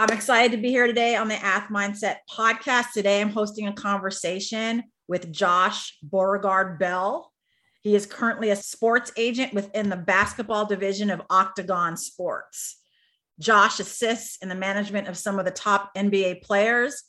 I'm excited to be here today on the Ath Mindset podcast. Today, I'm hosting a conversation with Josh Beauregard Bell. He is currently a sports agent within the basketball division of Octagon Sports. Josh assists in the management of some of the top NBA players,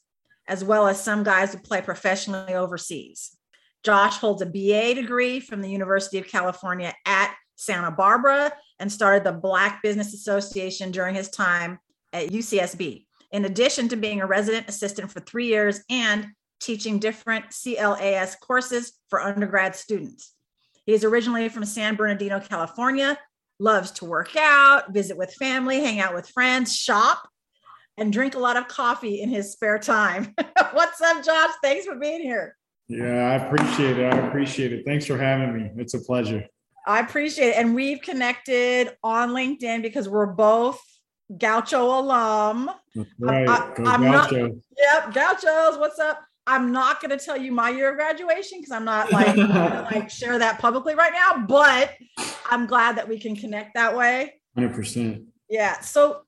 as well as some guys who play professionally overseas. Josh holds a BA degree from the University of California at Santa Barbara and started the Black Business Association during his time at UCSB, in addition to being a resident assistant for three years and teaching different CLAS courses for undergrad students. He is originally from San Bernardino, California, loves to work out, visit with family, hang out with friends, shop, and drink a lot of coffee in his spare time. What's up, Josh? Thanks for being here. Yeah, I appreciate it. I appreciate it. Thanks for having me. It's a pleasure. I appreciate it. And we've connected on LinkedIn because we're both Gaucho alum. That's right. I, I'm Gaucho. Not, yep, Gauchos. What's up? I'm not going to tell you my year of graduation because I'm not like like share that publicly right now. But I'm glad that we can connect that way. Hundred percent. Yeah. So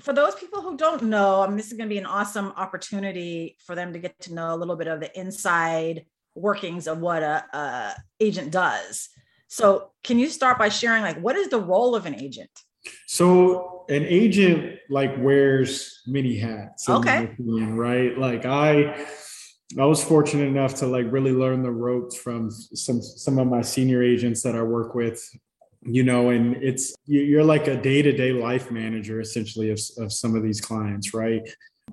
for those people who don't know, I mean, this is going to be an awesome opportunity for them to get to know a little bit of the inside workings of what a, a agent does. So, can you start by sharing like what is the role of an agent? So an agent like wears many hats. Okay. Opinion, right. Like I I was fortunate enough to like really learn the ropes from some some of my senior agents that I work with, you know, and it's you're like a day-to-day life manager essentially of, of some of these clients, right?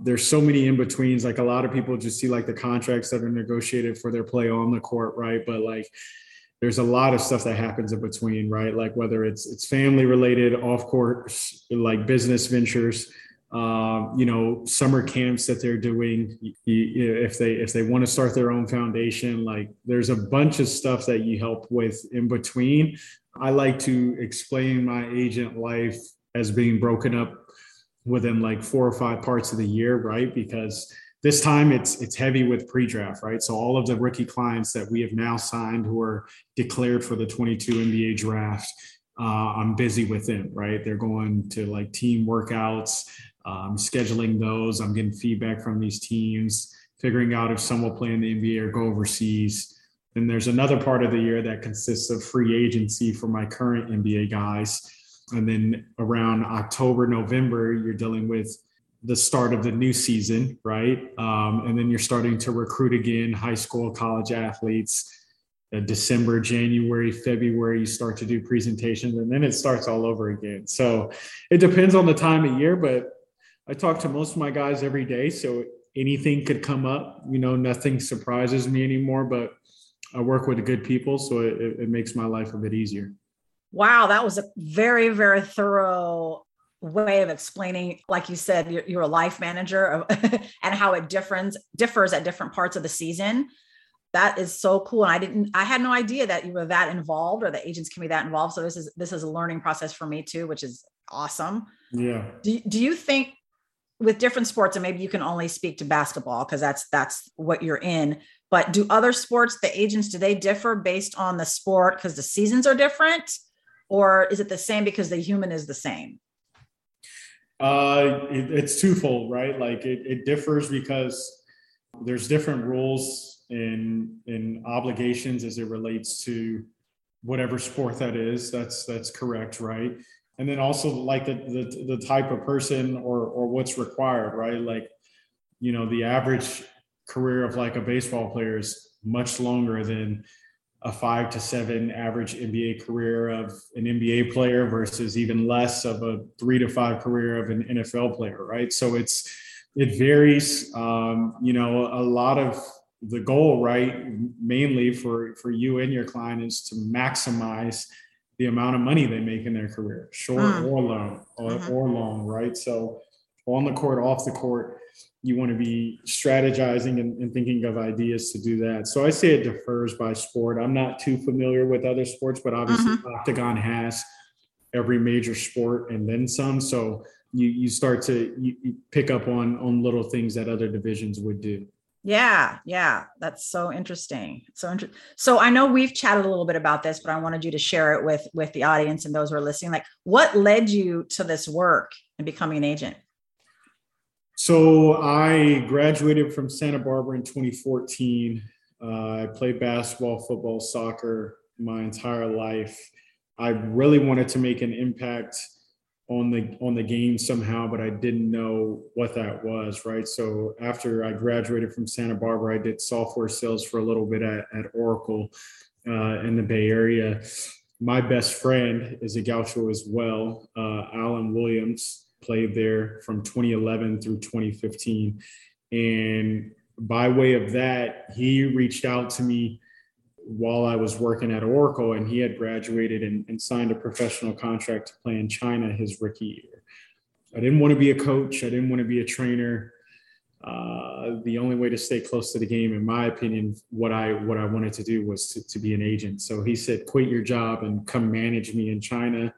There's so many in betweens. Like a lot of people just see like the contracts that are negotiated for their play on the court, right? But like there's a lot of stuff that happens in between, right? Like whether it's it's family related, off course, like business ventures, um, you know, summer camps that they're doing. if they if they want to start their own foundation, like there's a bunch of stuff that you help with in between. I like to explain my agent life as being broken up within like four or five parts of the year, right? Because this time it's it's heavy with pre-draft, right? So all of the rookie clients that we have now signed who are declared for the 22 NBA draft, uh, I'm busy with them, right? They're going to like team workouts, um, scheduling those. I'm getting feedback from these teams, figuring out if some will play in the NBA or go overseas. Then there's another part of the year that consists of free agency for my current NBA guys. And then around October, November, you're dealing with the start of the new season, right? Um, and then you're starting to recruit again high school, college athletes. Uh, December, January, February, you start to do presentations, and then it starts all over again. So it depends on the time of year, but I talk to most of my guys every day, so anything could come up. You know, nothing surprises me anymore, but I work with good people, so it, it makes my life a bit easier. Wow, that was a very, very thorough way of explaining like you said you're, you're a life manager of, and how it differs differs at different parts of the season. That is so cool and i didn't i had no idea that you were that involved or the agents can be that involved so this is this is a learning process for me too which is awesome. Yeah. Do, do you think with different sports and maybe you can only speak to basketball because that's that's what you're in but do other sports the agents do they differ based on the sport because the seasons are different? Or is it the same because the human is the same uh, it, it's twofold, right? Like it, it differs because there's different rules and and obligations as it relates to whatever sport that is. That's that's correct, right? and then also like the, the the type of person or or what's required, right? Like, you know, the average career of like a baseball player is much longer than a five to seven average NBA career of an NBA player versus even less of a three to five career of an NFL player, right? So it's it varies. Um, you know, a lot of the goal, right, mainly for for you and your client is to maximize the amount of money they make in their career, short mm. or long, or, mm-hmm. or long, right? So on the court, off the court, you want to be strategizing and, and, thinking of ideas to do that. So I say it differs by sport. I'm not too familiar with other sports, but obviously mm-hmm. Octagon has every major sport and then some. So you you start to you, you pick up on on little things that other divisions would do. Yeah, yeah, that's so interesting. So interesting. So I know we've chatted a little bit about this, but I wanted you to share it with with the audience and those who are listening. Like, what led you to this work and becoming an agent? So I graduated from Santa Barbara in 2014. Uh, I played basketball, football, soccer my entire life. I really wanted to make an impact on the on the game somehow, but I didn't know what that was. Right. So after I graduated from Santa Barbara, I did software sales for a little bit at, at Oracle uh, in the Bay Area. My best friend is a gaucho as well, uh, Alan Williams played there from 2011 through 2015. And by way of that, he reached out to me while I was working at Oracle, and he had graduated and, and, signed a professional contract to play in China his rookie year. I didn't want to be a coach. I didn't want to be a trainer. Uh, the only way to stay close to the game, in my opinion, what I what I wanted to do was to, to be an agent. So he said, "Quit your job and come manage me in China."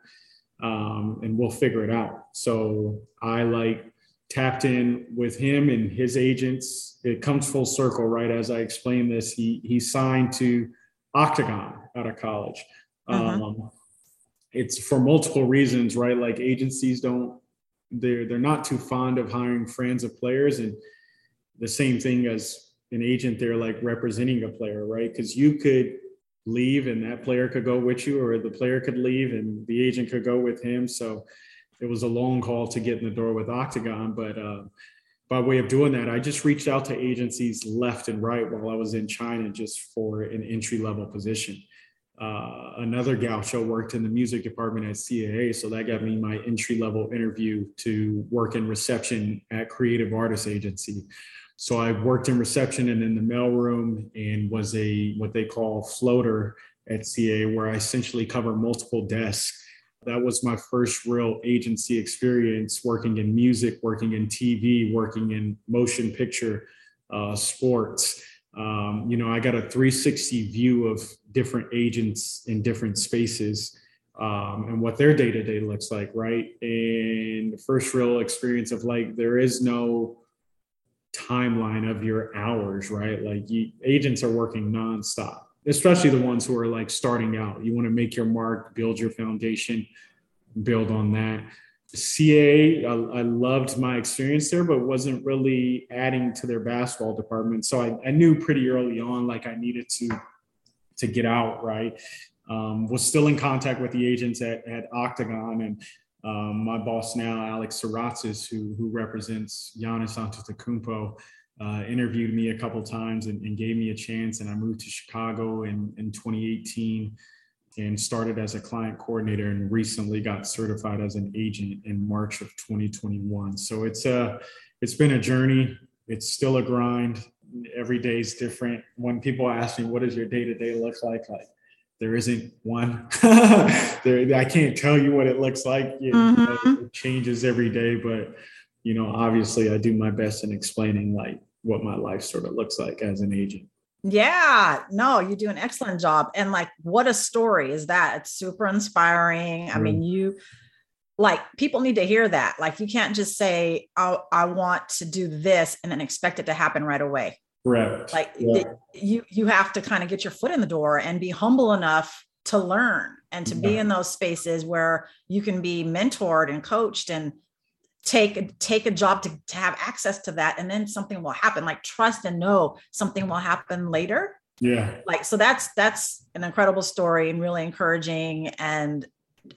Um, and we'll figure it out. So I like tapped in with him and his agents. It comes full circle, right? As I explained this, he he signed to Octagon out of college. Uh-huh. Um, it's for multiple reasons, right? Like agencies don't they're they're not too fond of hiring friends of players, and the same thing as an agent, they're like representing a player, right? Because you could leave and that player could go with you or the player could leave and the agent could go with him. So it was a long call to get in the door with octagon but uh, by way of doing that i just reached out to agencies left and right while i was in china just for an entry level position. Uh, another gaucho worked in the music department at caa so that got me my entry level interview to work in reception at creative artist agency so I worked in reception and in the mailroom and was a what they call floater at CAA, where I essentially cover multiple desks. That was my first real agency experience working in music, working in TV, working in motion picture, uh, sports. Um, you know, I got a 360 view of different agents in different spaces um, and what their day to day looks like, right? And the first real experience of like, there is no timeline of your hours, right? Like you, agents are working nonstop, especially the ones who are like starting out. You want to make your mark, build your foundation, build on that. CAA, I, I, loved my experience there, but wasn't really adding to their basketball department. So I, I knew pretty early on, like I needed to to get out, right? Um, was still in contact with the agents at, at Octagon and um, my boss now, Alex Saratzis, who, who represents Giannis Antetokounmpo, uh, interviewed me a couple times and, and, gave me a chance. And I moved to Chicago in, in 2018 and started as a client coordinator and recently got certified as an agent in March of 2021. So it's a, it's been a journey. It's still a grind. Every day is different. When people ask me, what does your day to day look like? Like there isn't one. there, I can't tell you what it looks like. It, mm-hmm. it changes every day, but you know, obviously, I do my best in explaining like what my life sort of looks like as an agent. Yeah, no, you do an excellent job. And like, what a story is that? It's super inspiring. Mm-hmm. I mean, you like people need to hear that. Like, you can't just say, I, I want to do this and then expect it to happen right away. Correct. Like yeah. you you have to kind of get your foot in the door and be humble enough to learn and to yeah. be in those spaces where you can be mentored and coached and take take a job to, to have access to that and then something will happen like trust and know something will happen later yeah like so that's that's an incredible story and really encouraging and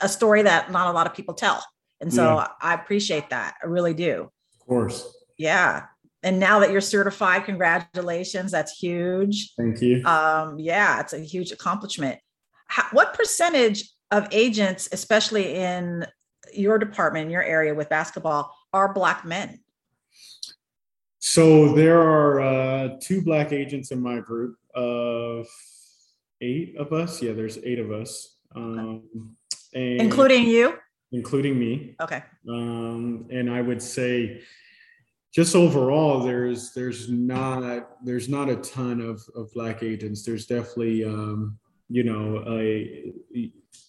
a story that not a lot of people tell. And so Yeah. I appreciate that. I really do. Of course. Yeah. And now that you're certified, congratulations. That's huge. Thank you. Um, yeah, it's a huge accomplishment. How, what percentage of agents, especially in your department, in your area with basketball, are Black men? So there are uh, two black agents in my group of eight of us. Yeah, there's eight of us, um, and Including you? including me. Okay. Um, and I would say, just overall, there's there's not there's not a ton of of black agents. There's definitely um, you know a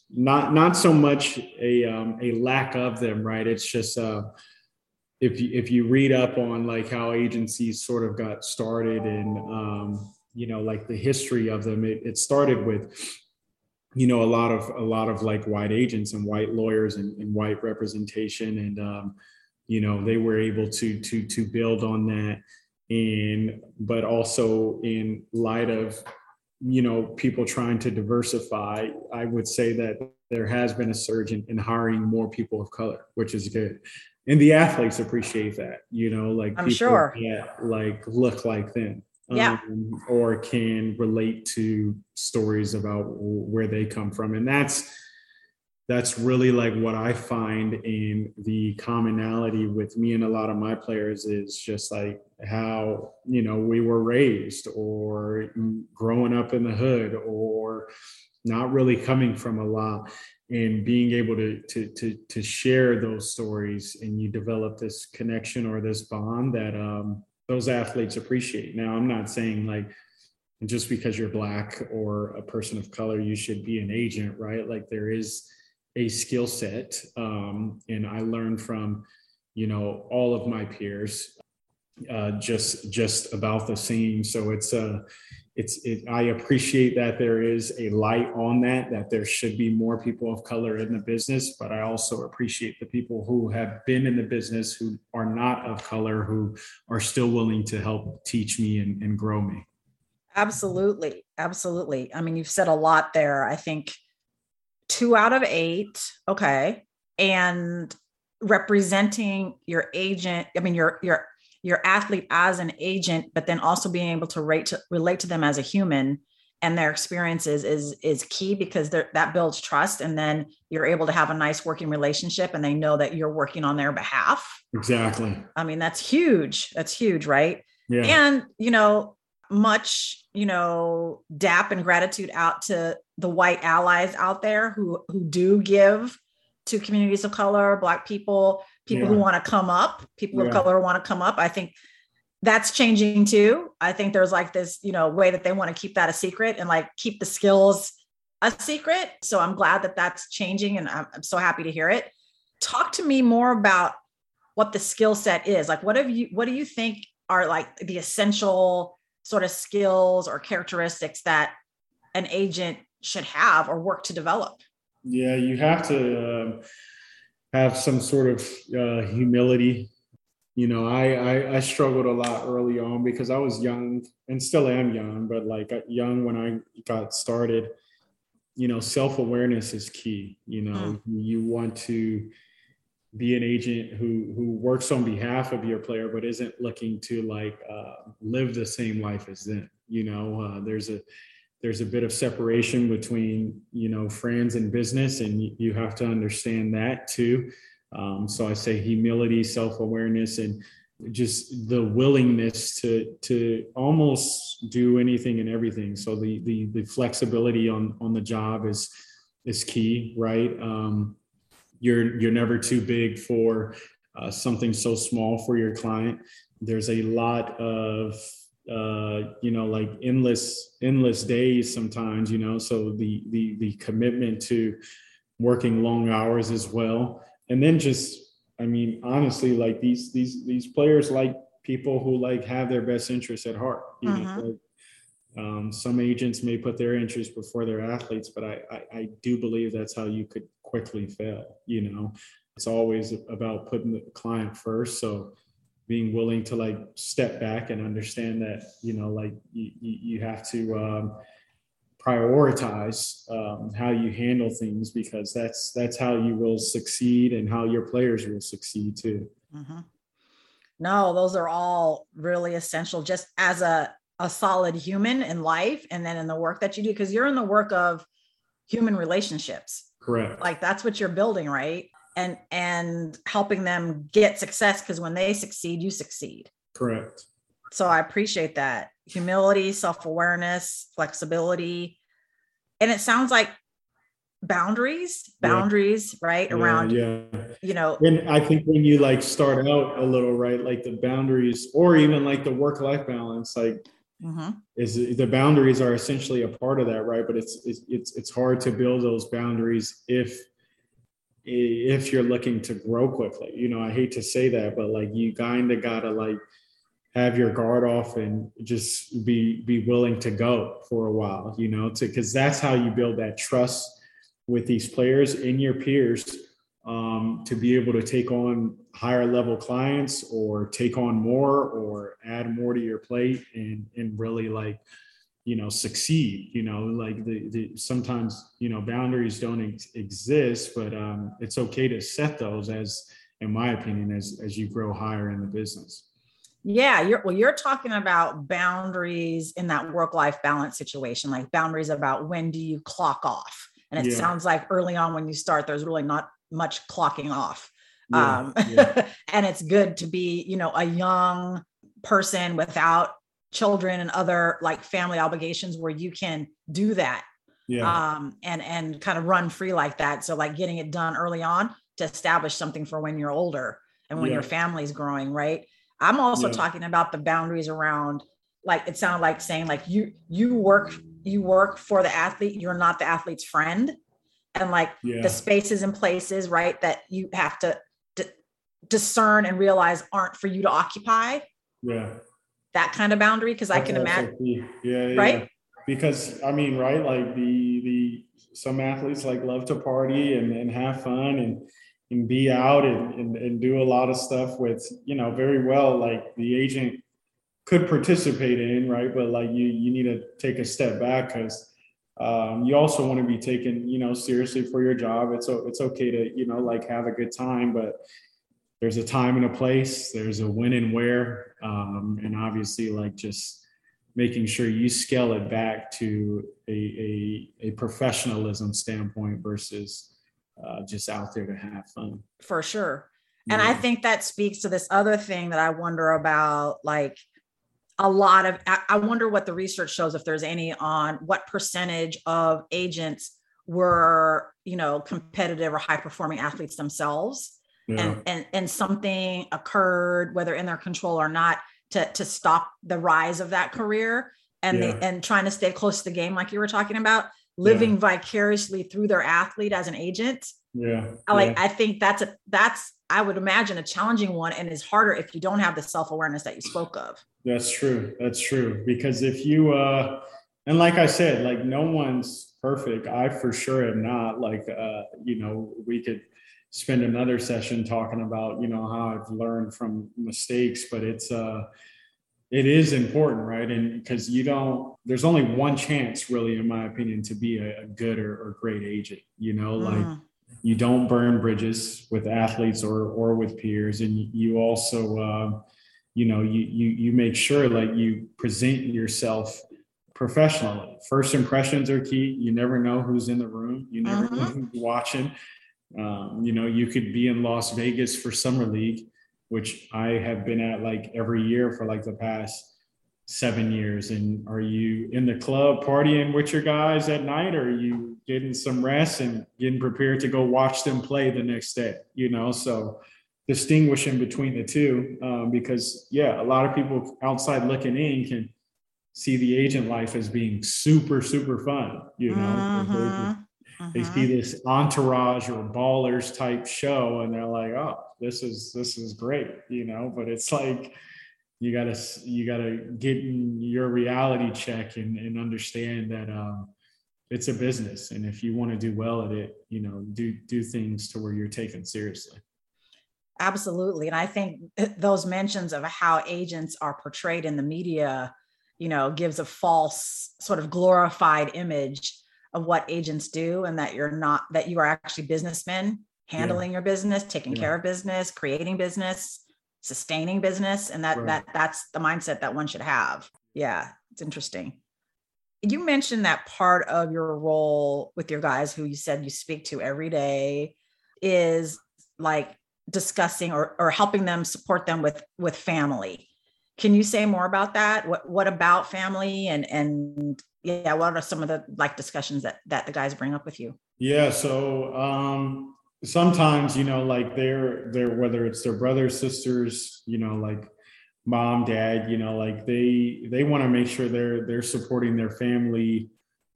not not so much a um, a lack of them, right? It's just uh, if you if you read up on like how agencies sort of got started and um, you know like the history of them, it, it started with you know a lot of a lot of like white agents and white lawyers and, and white representation and um, you know they were able to to to build on that and but also in light of you know people trying to diversify i would say that there has been a surge in, in hiring more people of color which is good and the athletes appreciate that you know like I'm people sure. that like look like them Yeah. um, or can relate to stories about where they come from and that's that's really like what i find in the commonality with me and a lot of my players is just like how you know we were raised or growing up in the hood or not really coming from a lot. And being able to to to to share those stories and you develop this connection or this bond that um those athletes appreciate. Now i'm not saying like just because you're black or a person of color you should be an agent right? Like there is a skill set um and i learned from you know all of my peers uh just just about the same so it's uh it's it, i appreciate that there is a light on that that there should be more people of color in the business but i also appreciate the people who have been in the business who are not of color who are still willing to help teach me and, and grow me Absolutely. Absolutely. I mean, you've said a lot there. I think two out of eight. Okay. And representing your agent, I mean, your, your, your athlete as an agent, but then also being able to rate to relate to them as a human and their experiences is is key because that builds trust and then you're able to have a nice working relationship and they know that you're working on their behalf exactly i mean that's huge that's huge right yeah and you know much you know dap and gratitude out to the white allies out there who who do give to communities of color black people people who want to come up people of color want to come up. I think that's changing too. I think there's like this you know way that they want to keep that a secret and like keep the skills a secret. So i'm glad that that's changing and i'm, I'm so happy to hear it. Talk to me more about what the skill set is. Like what have you what do you think are like the essential sort of skills or characteristics that an agent should have or work to develop Yeah, you have to um, have some sort of uh, humility. You know, I, I I struggled a lot early on because I was young and still am young, but like uh, young when I got started. You know, self awareness is key. You know, you want to be an agent who who works on behalf of your player, but isn't looking to like uh, live the same life as them. You know, uh, there's a there's a bit of separation between you know friends and business and you- have to understand that too. Um, so i say humility self-awareness and just the willingness to to almost do anything and everything. So the the, the flexibility on on the job is is key right? Um, you're you're never too big for uh, something so small for your client there's a lot of uh you know like endless endless days sometimes you know so the the the commitment to working long hours as well and then just i mean honestly like these these these players like people who like have their best interests at heart you know Mhm. like, um, some agents may put their interests before their athletes but I, I i do believe that's how you could quickly fail you know it's always about putting the client first so being willing to like step back and understand that you know like you, you have to um, prioritize um, how you handle things because that's that's how you will succeed and how your players will succeed too. Mm-hmm. No, those are all really essential just as a a solid human in life and then in the work that you do because you're in the work of human relationships. Correct. Like that's what you're building, right? And and helping them get success because when they succeed, you succeed. Correct. So I appreciate that. Humility, self-awareness, flexibility. And it sounds like boundaries boundaries yeah. right yeah, around yeah you know and i think when you like start out a little right like the boundaries or even like the work life balance like mm-hmm. is the boundaries are essentially a part of that right but it's, it's it's hard to build those boundaries if if you're looking to grow quickly you know i hate to say that but like you kind of gotta like have your guard off and just be be willing to go for a while you know to because that's how you build that trust with these players and your peers um, to be able to take on higher level clients or take on more or add more to your plate and and really like you know succeed you know like the, the sometimes you know boundaries don't ex- exist but um, it's okay to set those as in my opinion as as you grow higher in the business yeah you're well you're talking about boundaries in that work life balance situation like boundaries about when do you clock off and it yeah. sounds like early on when you start, there's really not much clocking off. Yeah, um, yeah. and it's good to be, you know, a young person without children and other like family obligations where you can do that. Yeah. Um, and and kind of run free like that. So like getting it done early on to establish something for when you're older and when your family's growing, right? I'm also talking about the boundaries around like it sounded like saying like you you work you work for the athlete you're not the athlete's friend and like yeah. the spaces and places right that you have to discern and realize aren't for you to occupy yeah that kind of boundary because i can imagine yeah, yeah right because i mean right like the the some athletes like love to party and, and have fun and and be out and, and, and do a lot of stuff with you know very well like the agent could participate in, right? But like you, you need to take a step back because um, you also want to be taken, you know, seriously for your job. It's it's okay to, you know, like have a good time, but there's a time and a place. There's a when and where, um, and obviously, like just making sure you scale it back to a a, a professionalism standpoint versus uh, just out there to have fun. For sure. And yeah. I think that speaks to this other thing that I wonder about, like a lot of i wonder what the research shows if there's any on what percentage of agents were you know competitive or high performing athletes themselves yeah. and, and and something occurred whether in their control or not to to stop the rise of that career and yeah. and trying to stay close to the game like you were talking about living yeah. vicariously through their athlete as an agent yeah like i think that's a that's I would imagine a challenging one and is harder if you don't have the self awareness that you spoke of. That's true. That's true. Because if you, uh, and like I said, like no one's perfect. I for sure am not. Like, uh, you know, we could spend another session talking about, you know, how I've learned from mistakes, but it's, uh, it is important, right? And because you don't, there's only one chance, really, in my opinion, to be a, a good or, or, great agent. You know, like mm you don't burn bridges with athletes or or with peers and you also uh, you know you, you you make sure like you present yourself professionally first impressions are key you never know who's in the room you never uh-huh. know who's watching um, you know you could be in las vegas for summer league which i have been at like every year for like the past seven years. And are you in the club partying with your guys at night or are you getting some rest and getting prepared to go watch them play the next day you know? So distinguishing between the two um, because yeah a lot of people outside looking in can see the agent life as being super super fun you know? Uh-huh. They, they see this entourage or ballers type show and they're like oh this is this is great you know? But it's like you gotta you gotta get in your reality check and, and understand that um, it's a business and if you want to do well at it you know do do things to where you're taken seriously. Absolutely and i think those mentions of how agents are portrayed in the media you know gives a false sort of glorified image of what agents do and that you're not that you are actually businessmen handling yeah. your business taking yeah. care of business creating business sustaining business and that right. that that's the mindset that one should have yeah it's interesting you mentioned that part of your role with your guys who you said you speak to every day is like discussing or, or helping them support them with with family can you say more about that? What what about family and and yeah what are some of the like discussions that that the guys bring up with you? Yeah so um sometimes you know like they're they're whether it's their brothers sisters you know like mom dad you know like they they want to make sure they're they're supporting their family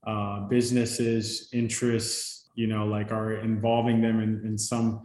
uh businesses interests you know like are involving them in, in some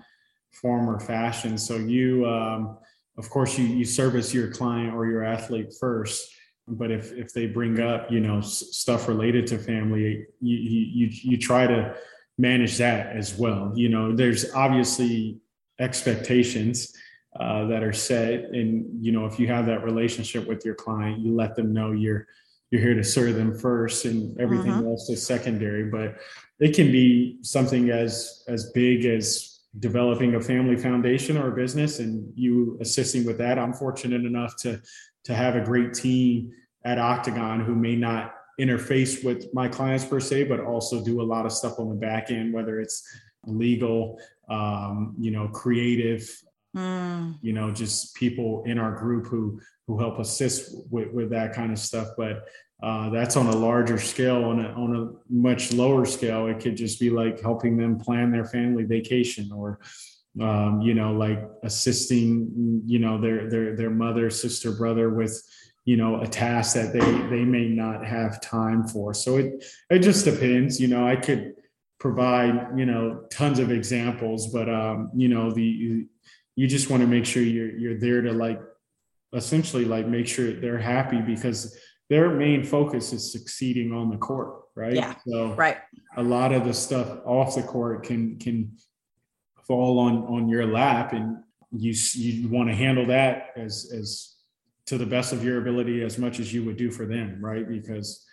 form or fashion. So you um of course you you service your client or your athlete first but if if they bring up you know stuff related to family you you you try to manage that as well you know there's obviously expectations uh, that are set and you know if you have that relationship with your client you let them know you're you're here to serve them first and everything uh-huh. else is secondary but it can be something as as big as developing a family foundation or a business and you assisting with that i'm fortunate enough to to have a great team at octagon who may not interface with my clients per se but also do a lot of stuff on the back end whether it's legal um, you know creative mm. you know just people in our group who who help assist with, with that kind of stuff but uh, that's on a larger scale on a, on a much lower scale. It could just be like helping them plan their family vacation or um, you know like assisting you know their their their mother sister brother with you know a task that they they may not have time for. So it it just depends you know. I could provide you know tons of examples but um you know the you just want to make sure you're you're there to like essentially like make sure they're happy because their main focus is succeeding on the court, right? Yeah. So right. A lot of the stuff off the court can can fall on on your lap, and you you want to handle that as as to the best of your ability as much as you would do for them, right? Because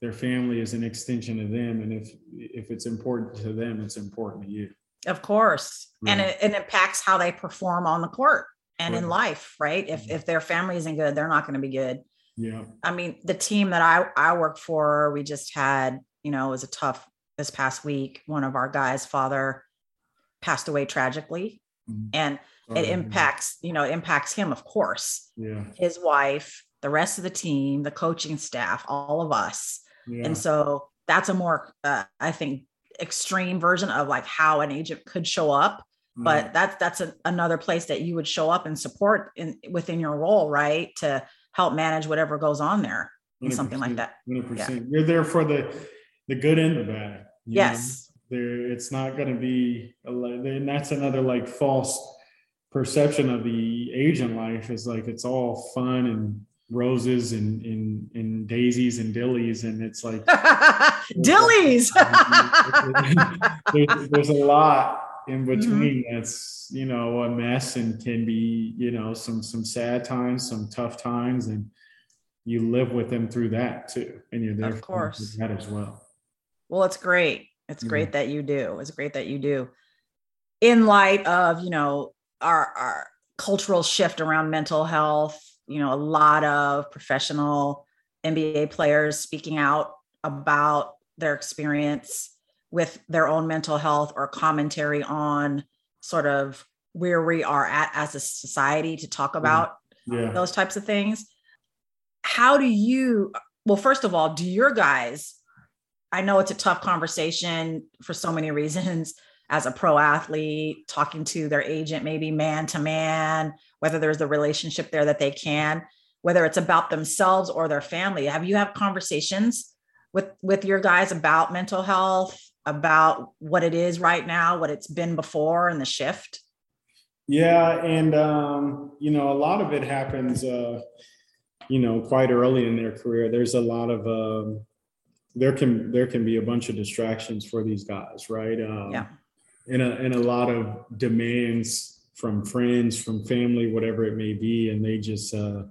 their family is an extension of them, and if if it's important to them, it's important to you. Of course, right. and it, it impacts how they perform on the court and right. in life, right? If mm-hmm. if their family isn't good, they're not going to be good. Yeah. I mean, the team that I I work for, we just had, you know, it was a tough this past week. One of our guys' father passed away tragically. Mm-hmm. And it impacts, you know, it impacts him, of course. Yeah. His wife, the rest of the team, the coaching staff, all of us. Yeah. And so that's a more uh, I think extreme version of like how an agent could show up but that's that's a, another place that you would show up and support in within your role right to help manage whatever goes on there something like that 100% yeah. you're there for the the good and the bad yes know? there it's not going to be and that's another like false perception of the agent life is like it's all fun and roses and and, and daisies and dillies and it's like dillies there's, there's a lot in mm-hmm. between mm-hmm. that's you know a mess and can be you know some some sad times some tough times and you live with them through that too and you're there of course. that as well. Well it's great. It's great that you do. It's great that you do. In light of you know our our cultural shift around mental health you know a lot of professional nba players speaking out about their experience with their own mental health or commentary on sort of where we are at as a society to talk mm-hmm. about yeah. those types of things. How do you, well, first of all, do your guys, I know it's a tough conversation for so many reasons as a pro athlete, talking to their agent, maybe man to man, whether there's the relationship there that they can, whether it's about themselves or their family. Have you have conversations with with your guys about mental health about what it is right now, what it's been before, and the shift? Yeah, and um, you know, a lot of it happens, uh, you know, quite early in their career. There's a lot of uh, there can there can be a bunch of distractions for these guys, right? Um, yeah, and a and a lot of demands from friends, from family, whatever it may be, and they just uh,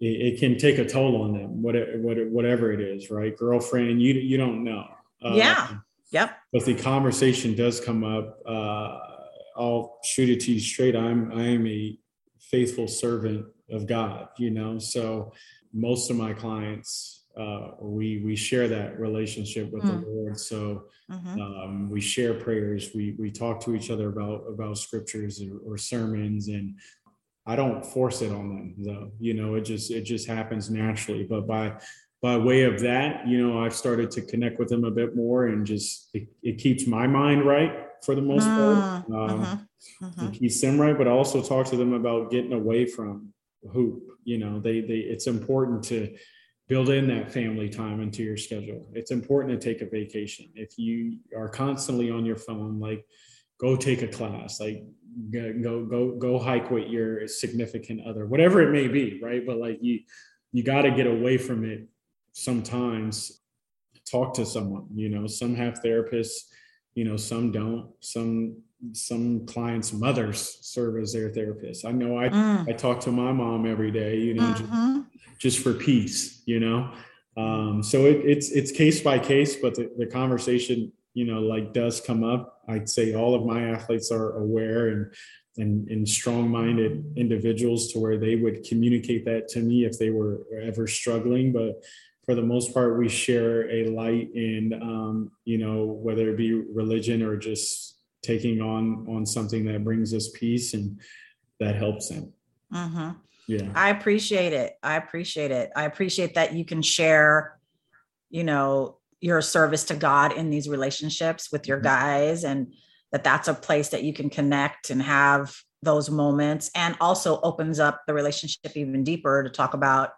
it, it, can take a toll on them, whatever it is, right? Girlfriend, you you don't know. Uh, yeah. Yep. But the conversation does come up. Uh, I'll shoot it to you straight. I'm I am a faithful servant of God, you know. So most of my clients, uh, we we share that relationship with mm. the Lord. So mm-hmm. um, we share prayers. We we talk to each other about about scriptures or, or sermons, and I don't force it on them though. You know, it just it just happens naturally. But by by way of that, you know, I've started to connect with them a bit more and just it, it keeps my mind right for the most part. Mm, um, mm-hmm, mm-hmm. It keeps them right, but I also talk to them about getting away from hoop. You know, they they it's important to build in that family time into your schedule. It's important to take a vacation. If you are constantly on your phone, like go take a class, like go go go hike with your significant other whatever it may be right but like you you got to get away from it sometimes talk to someone you know some have therapists you know some don't. Some some clients mothers serve as their therapists i know i mm. i talk to my mom every day you know mm-hmm. just, just, for peace you know? Um, so it, it's it's case by case but the, the conversation you know like does come up. I'd say all of my athletes are aware and and, and strong-minded individuals to where they would communicate that to me if they were ever struggling but for the most part we share a light in um, you know whether it be religion or just taking on on something that brings us peace and that helps them mm-hmm. yeah i appreciate it i appreciate it i appreciate that you can share you know your service to God in these relationships with your mm-hmm. guys and that that's a place that you can connect and have those moments and also opens up the relationship even deeper to talk about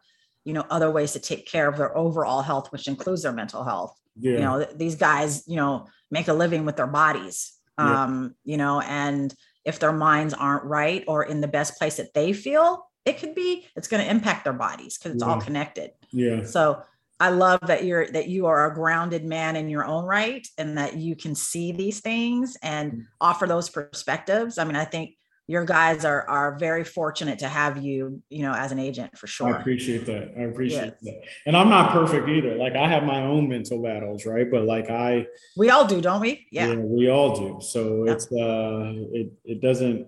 you know other ways to take care of their overall health which includes their mental health yeah. you know these guys you know make a living with their bodies um yeah. you know and if their minds aren't right or in the best place that they feel it could be it's going to impact their bodies because it's yeah. all connected yeah so I love that you're that you are a grounded man in your own right and that you can see these things and mm. offer those perspectives. I mean, I think your guys are are very fortunate to have you, you know, as an agent for sure. I appreciate that. I appreciate yes. that. And I'm not perfect either. Like I have my own mental battles, right? But like I We all do, don't we? Yeah. yeah we all do. So it's uh it it doesn't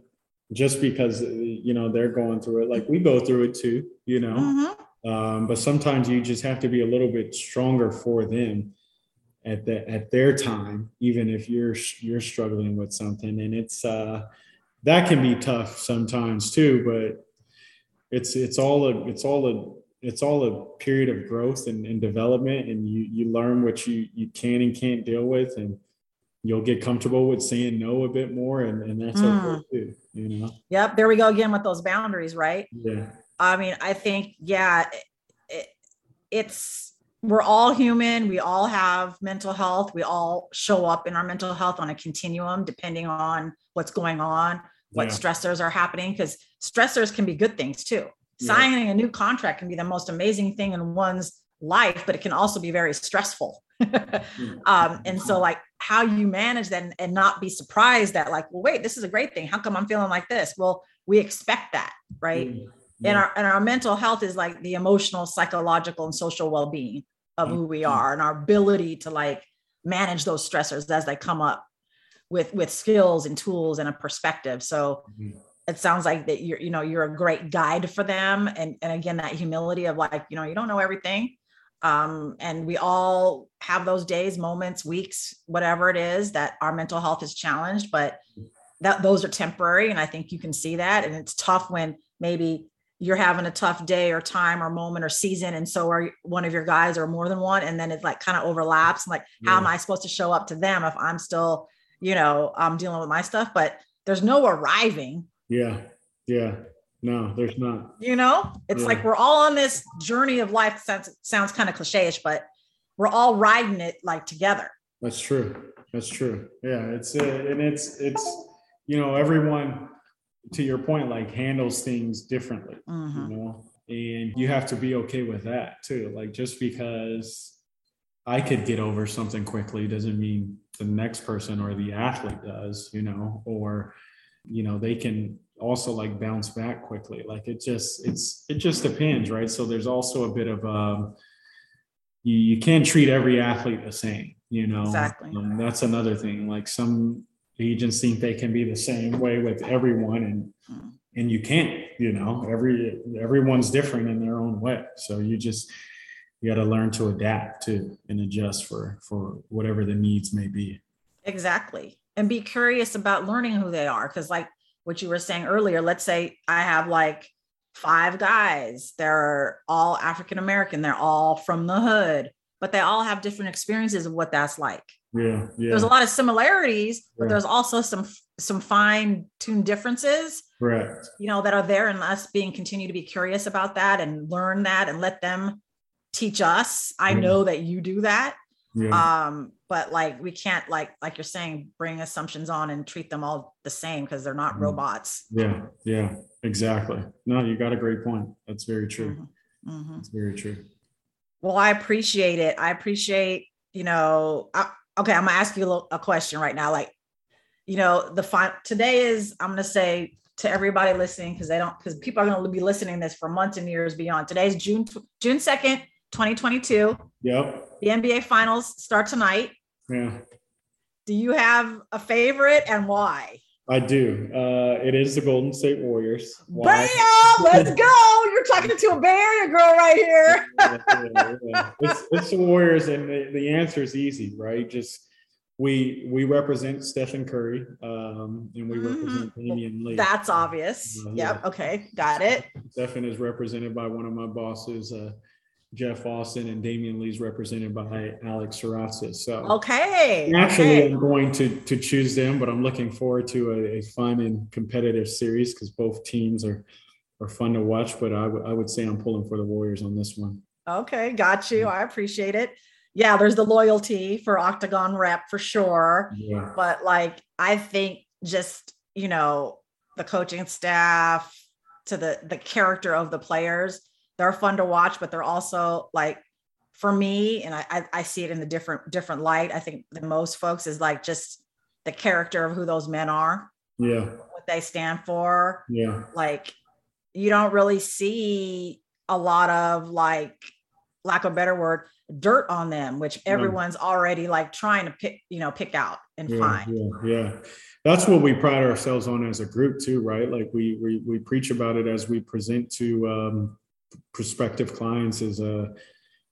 just because you know they're going through it like we go through it too, you know. Mm-hmm um, but sometimes you just have to be a little bit stronger for them at the at their time, even if you're you're struggling with something, and it's uh, that can be tough sometimes too. But it's it's all a it's all a it's all a period of growth and, and development, and you you learn what you you can and can't deal with, and you'll get comfortable with saying no a bit more, and, and that's mm. okay too. You know. Yep. There we go again with those boundaries, right? Yeah I mean, I think, yeah, it, it's, we're all human. We all have mental health. We all show up in our mental health on a continuum, depending on what's going on, what yeah. stressors are happening, because stressors can be good things too. Yeah. Signing a new contract can be the most amazing thing in one's life, but it can also be very stressful. um, and so, like, how you manage that and, and not be surprised that, like, well, wait, this is a great thing. How come I'm feeling like this? Well, we expect that, right? Mm yeah. and our and our mental health is like the emotional psychological and social well-being of who we mm-hmm. are and our ability to like manage those stressors as they come up with with skills and tools and a perspective. So mm-hmm. it sounds like that you're you know you're a great guide for them. And and again that humility of like you know you don't know everything. Um, and we all have those days moments weeks whatever it is that our mental health is challenged but that those are temporary. And i think you can see that. And it's tough when maybe you're having a tough day or time or moment or season and so are one of your guys or more than one. And then it like kind of overlaps. Like how am i supposed to show up to them if i'm still you know i'm dealing with my stuff but there's no arriving. Yeah yeah. No there's not. You know it's yeah. like we're all on this journey of life. Sounds sounds kind of cliche-ish, but we're all riding it like together. That's true. That's true. Yeah it's uh, and it's it's you know everyone to your point, like handles things differently, mm-hmm. you know, and you have to be okay with that too. Like just because I could get over something quickly doesn't mean the next person or the athlete does, you know, or, you know, they can also like bounce back quickly. Like it just it's it just depends, right? So there's also a bit of um, you you can't treat every athlete the same, you know. Exactly. Um, that's another thing. Like some agents think they can be the same way with everyone, and Hmm. and you can't. You know, every everyone's different in their own way. So you just you got to learn to adapt to and adjust for for whatever the needs may be. Exactly. And be curious about learning who they are. Cause, like what you were saying earlier, let's say I have like five guys, they're all African American, they're all from the hood, but they all have different experiences of what that's like. Yeah, yeah. There's a lot of similarities, but there's also some some fine tuned differences, Correct. you know, that are there and us being continue to be curious about that and learn that and let them teach us. I know that you do that Yeah. um but like we can't like like you're saying bring assumptions on and treat them all the same because they're not Mhm. robots Yeah, yeah, exactly. No, you got a great point. That's very true. Mhm, mhm. That's very true. well i appreciate it i appreciate you know I, okay i'm gonna ask you a, little, a question right now like you know the fine today is i'm gonna say to everybody listening because they don't because people are going to be listening this for months and years beyond today's june june 2nd 2022 Yep. the nba finals start tonight Yeah, do you have a favorite and why I do. Uh, it is the Golden State Warriors. Bam! Let's go. You're talking to a Bay Area girl right here. Yeah, yeah, yeah. It's, it's the Warriors, and the, the answer is easy, right? Just we we represent Stephen Curry, um, and we Mhm. represent Damion Lee. That's obvious. Uh, Yep. Okay. Got it. Stephen is represented by one of my bosses, uh, Jeff Austin, and Damion Lee's represented by Alex Saratsis. So Okay. naturally, okay. I'm going to to choose them, but I'm looking forward to a, a fun and competitive series because both teams are are fun to watch. But I would I would say I'm pulling for the Warriors on this one. Okay. Got you. I appreciate it. Yeah. There's the loyalty for Octagon rep for sure. Yeah, But like, I think just, you know, the coaching staff to the the character of the players, they're fun to watch, but they're also like for me, and I, I, see it in the different different light. I think the most folks is like just the character of who those men are, yeah, what they stand for. yeah, Like you don't really see a lot of like, lack of a better word, dirt on them, which everyone's already like trying to pick, you know, pick out and yeah, find. yeah, yeah. That's what we pride ourselves on as a group too, right? Like we we we preach about it as we present to um, prospective clients. Is uh,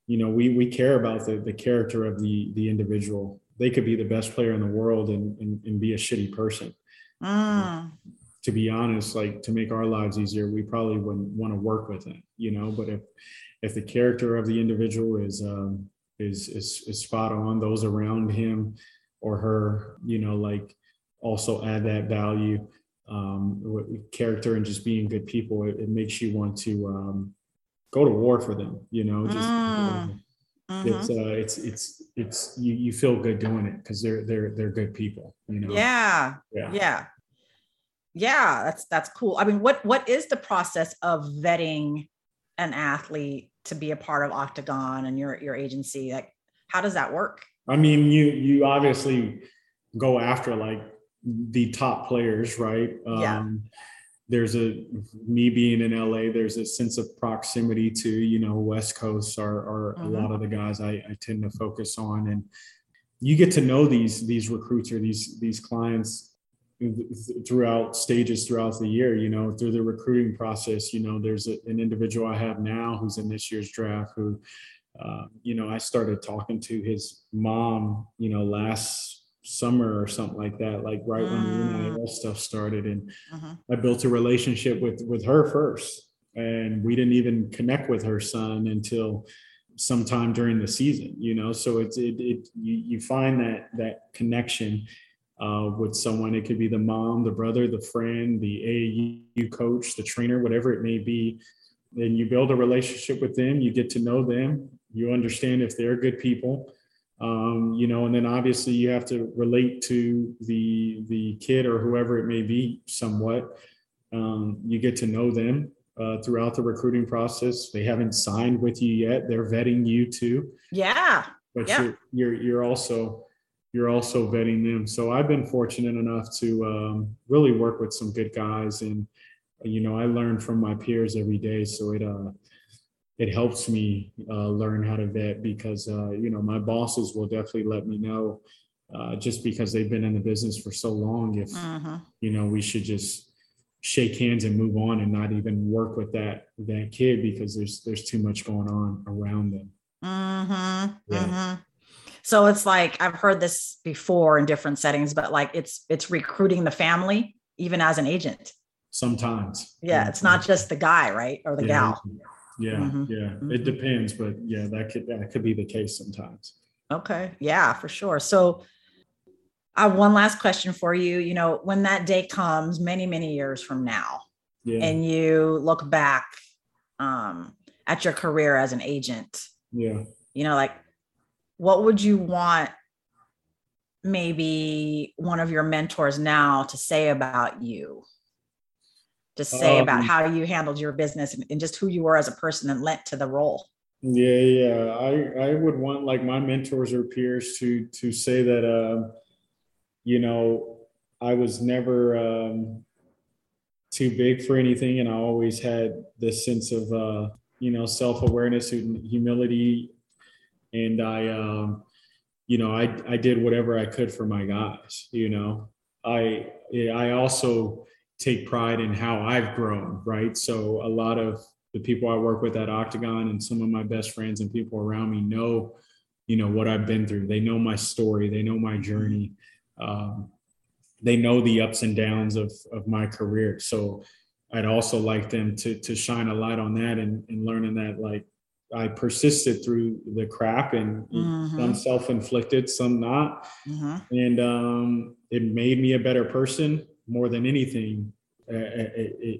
you know, we we care about the the character of the the individual. They could be the best player in the world and and, and be a shitty person. Mm, to be honest, like to make our lives easier, we probably wouldn't want to work with it, you know. But if if the character of the individual is um, is is is spot on, those around him or her, you know, like also add that value, um, character and just being good people, it, it makes you want to um, go to war for them, you know. Just Mm. it's mhm. uh, it's it's it's you you feel good doing it because they're they're they're good people, you know. Yeah. yeah. Yeah. Yeah. That's that's cool. I mean, what what is the process of vetting an athlete to be a part of Octagon and your your agency? Like, how does that work? I mean, you you obviously go after like the top players, right? Yeah. There's a me being in LA. There's a sense of proximity to you know West Coast are are a Mhm. lot of the guys I, I tend to focus on, and you get to know these these recruits or these these clients throughout stages throughout the year you know through the recruiting process you know there's a, an individual i have now who's in this year's draft who uh, you know, I started talking to his mom, you know, last summer or something like that, like right when the NIL stuff started, and Mhm. I built a relationship with with her first, and we didn't even connect with her son until sometime during the season, you know. So it's it, it you, you find that that connection uh, with someone. It could be the mom, the brother, the friend, the AAU coach, the trainer, whatever it may be. Then you build a relationship with them. You get to know them. You understand if they're good people, um, you know. And then obviously you have to relate to the the kid or whoever it may be somewhat. Um, you get to know them uh, throughout the recruiting process. They haven't signed with you yet. They're vetting you too Yeah. but Yeah. you're, you're you're also you're also vetting them. So I've been fortunate enough to um, really work with some good guys, and you know, I learn from my peers every day. So it uh, it helps me uh, learn how to vet because uh, you know my bosses will definitely let me know uh, just because they've been in the business for so long if uh-huh. you know we should just shake hands and move on and not even work with that that kid because there's there's too much going on around them. Mm-hmm. Yeah. Mm-hmm. So it's like I've heard this before in different settings, but like it's it's recruiting the family even as an agent. Sometimes. Yeah, it's not just the guy, right, or the yeah. gal. Yeah, mm-hmm. yeah, it depends, but yeah, that could that could be the case sometimes. Okay, yeah, for sure. So, I have one last question for you. You know, when that day comes, many many years from now, yeah. and you look back um, at your career as an agent, yeah, you know, like what would you want maybe one of your mentors now to say about you? To say um, about how you handled your business and, and, just who you were as a person and lent to the role. Yeah, yeah. I I would want like my mentors or peers to to say that uh, you know, I was never um too big for anything and I always had this sense of uh, you know, self-awareness and humility and I, um, you know, I I did whatever I could for my guys. You know, I I also take pride in how I've grown. Right, so a lot of the people I work with at Octagon and some of my best friends and people around me know, you know, what I've been through. They know my story. They know my journey. Um, they know the ups and downs of of my career. So I'd also like them to to shine a light on that and, and learning that like I persisted through the crap and mm-hmm. some self-inflicted, some not. Mm-hmm. And um, it made me a better person more than anything uh,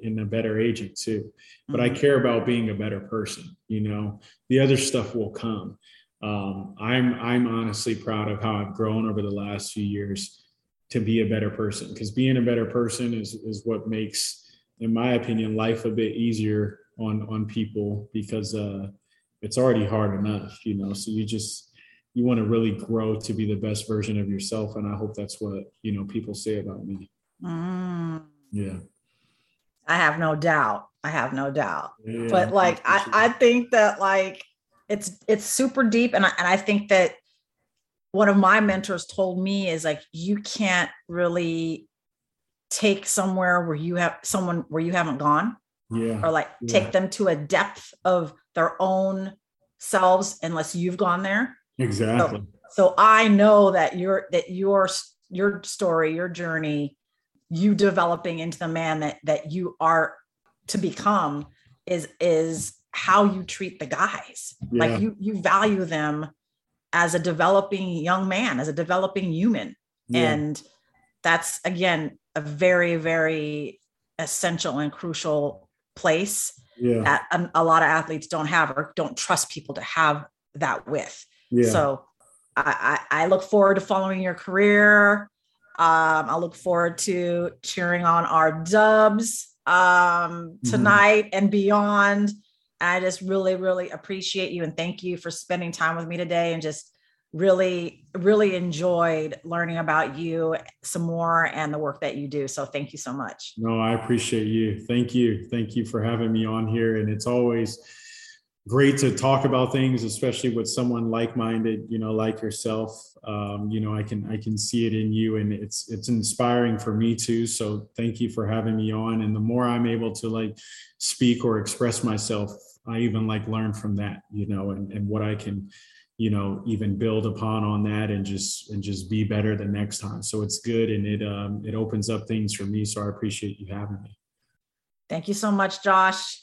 in a better agent too. But mm-hmm. I care about being a better person, you know, the other stuff will come. Um, I'm, I'm honestly proud of how I've grown over the last few years to be a better person because being a better person is, is what makes, in my opinion, life a bit easier on, on people because, uh, it's already hard enough, you know. So you just you want to really grow to be the best version of yourself, and I hope that's what you know people say about me. Mm. Yeah, I have no doubt. I have no doubt. Yeah, but like I, I think that like it's it's super deep, and I, and I think that one of my mentors told me is like you can't really take somewhere where you have someone where you haven't gone yeah or like yeah. take them to a depth of their own selves unless you've gone there exactly so, so i know that your that your your story your journey you developing into the man that that you are to become is is how you treat the guys yeah. like you you value them as a developing young man as a developing human yeah. and that's again a very very essential and crucial place yeah. that a, a, lot of athletes don't have or don't trust people to have that with. So I, I, I look forward to following your career. Um, I look forward to cheering on our dubs um, mm-hmm. tonight mm-hmm. and beyond. I just really, really appreciate you and thank you for spending time with me today and just really really enjoyed learning about you some more and the work that you do so thank you so much no i appreciate you thank you thank you for having me on here and it's always great to talk about things especially with someone like-minded you know like yourself. Um, you know i can i can see it in you and it's it's inspiring for me too. So thank you for having me on. And the more i'm able to like speak or express myself i even like learn from that you know and, and what i can you know even build upon on that and just and just be better the next time. So it's good and it um it opens up things for me. So i appreciate you having me. Thank you so much josh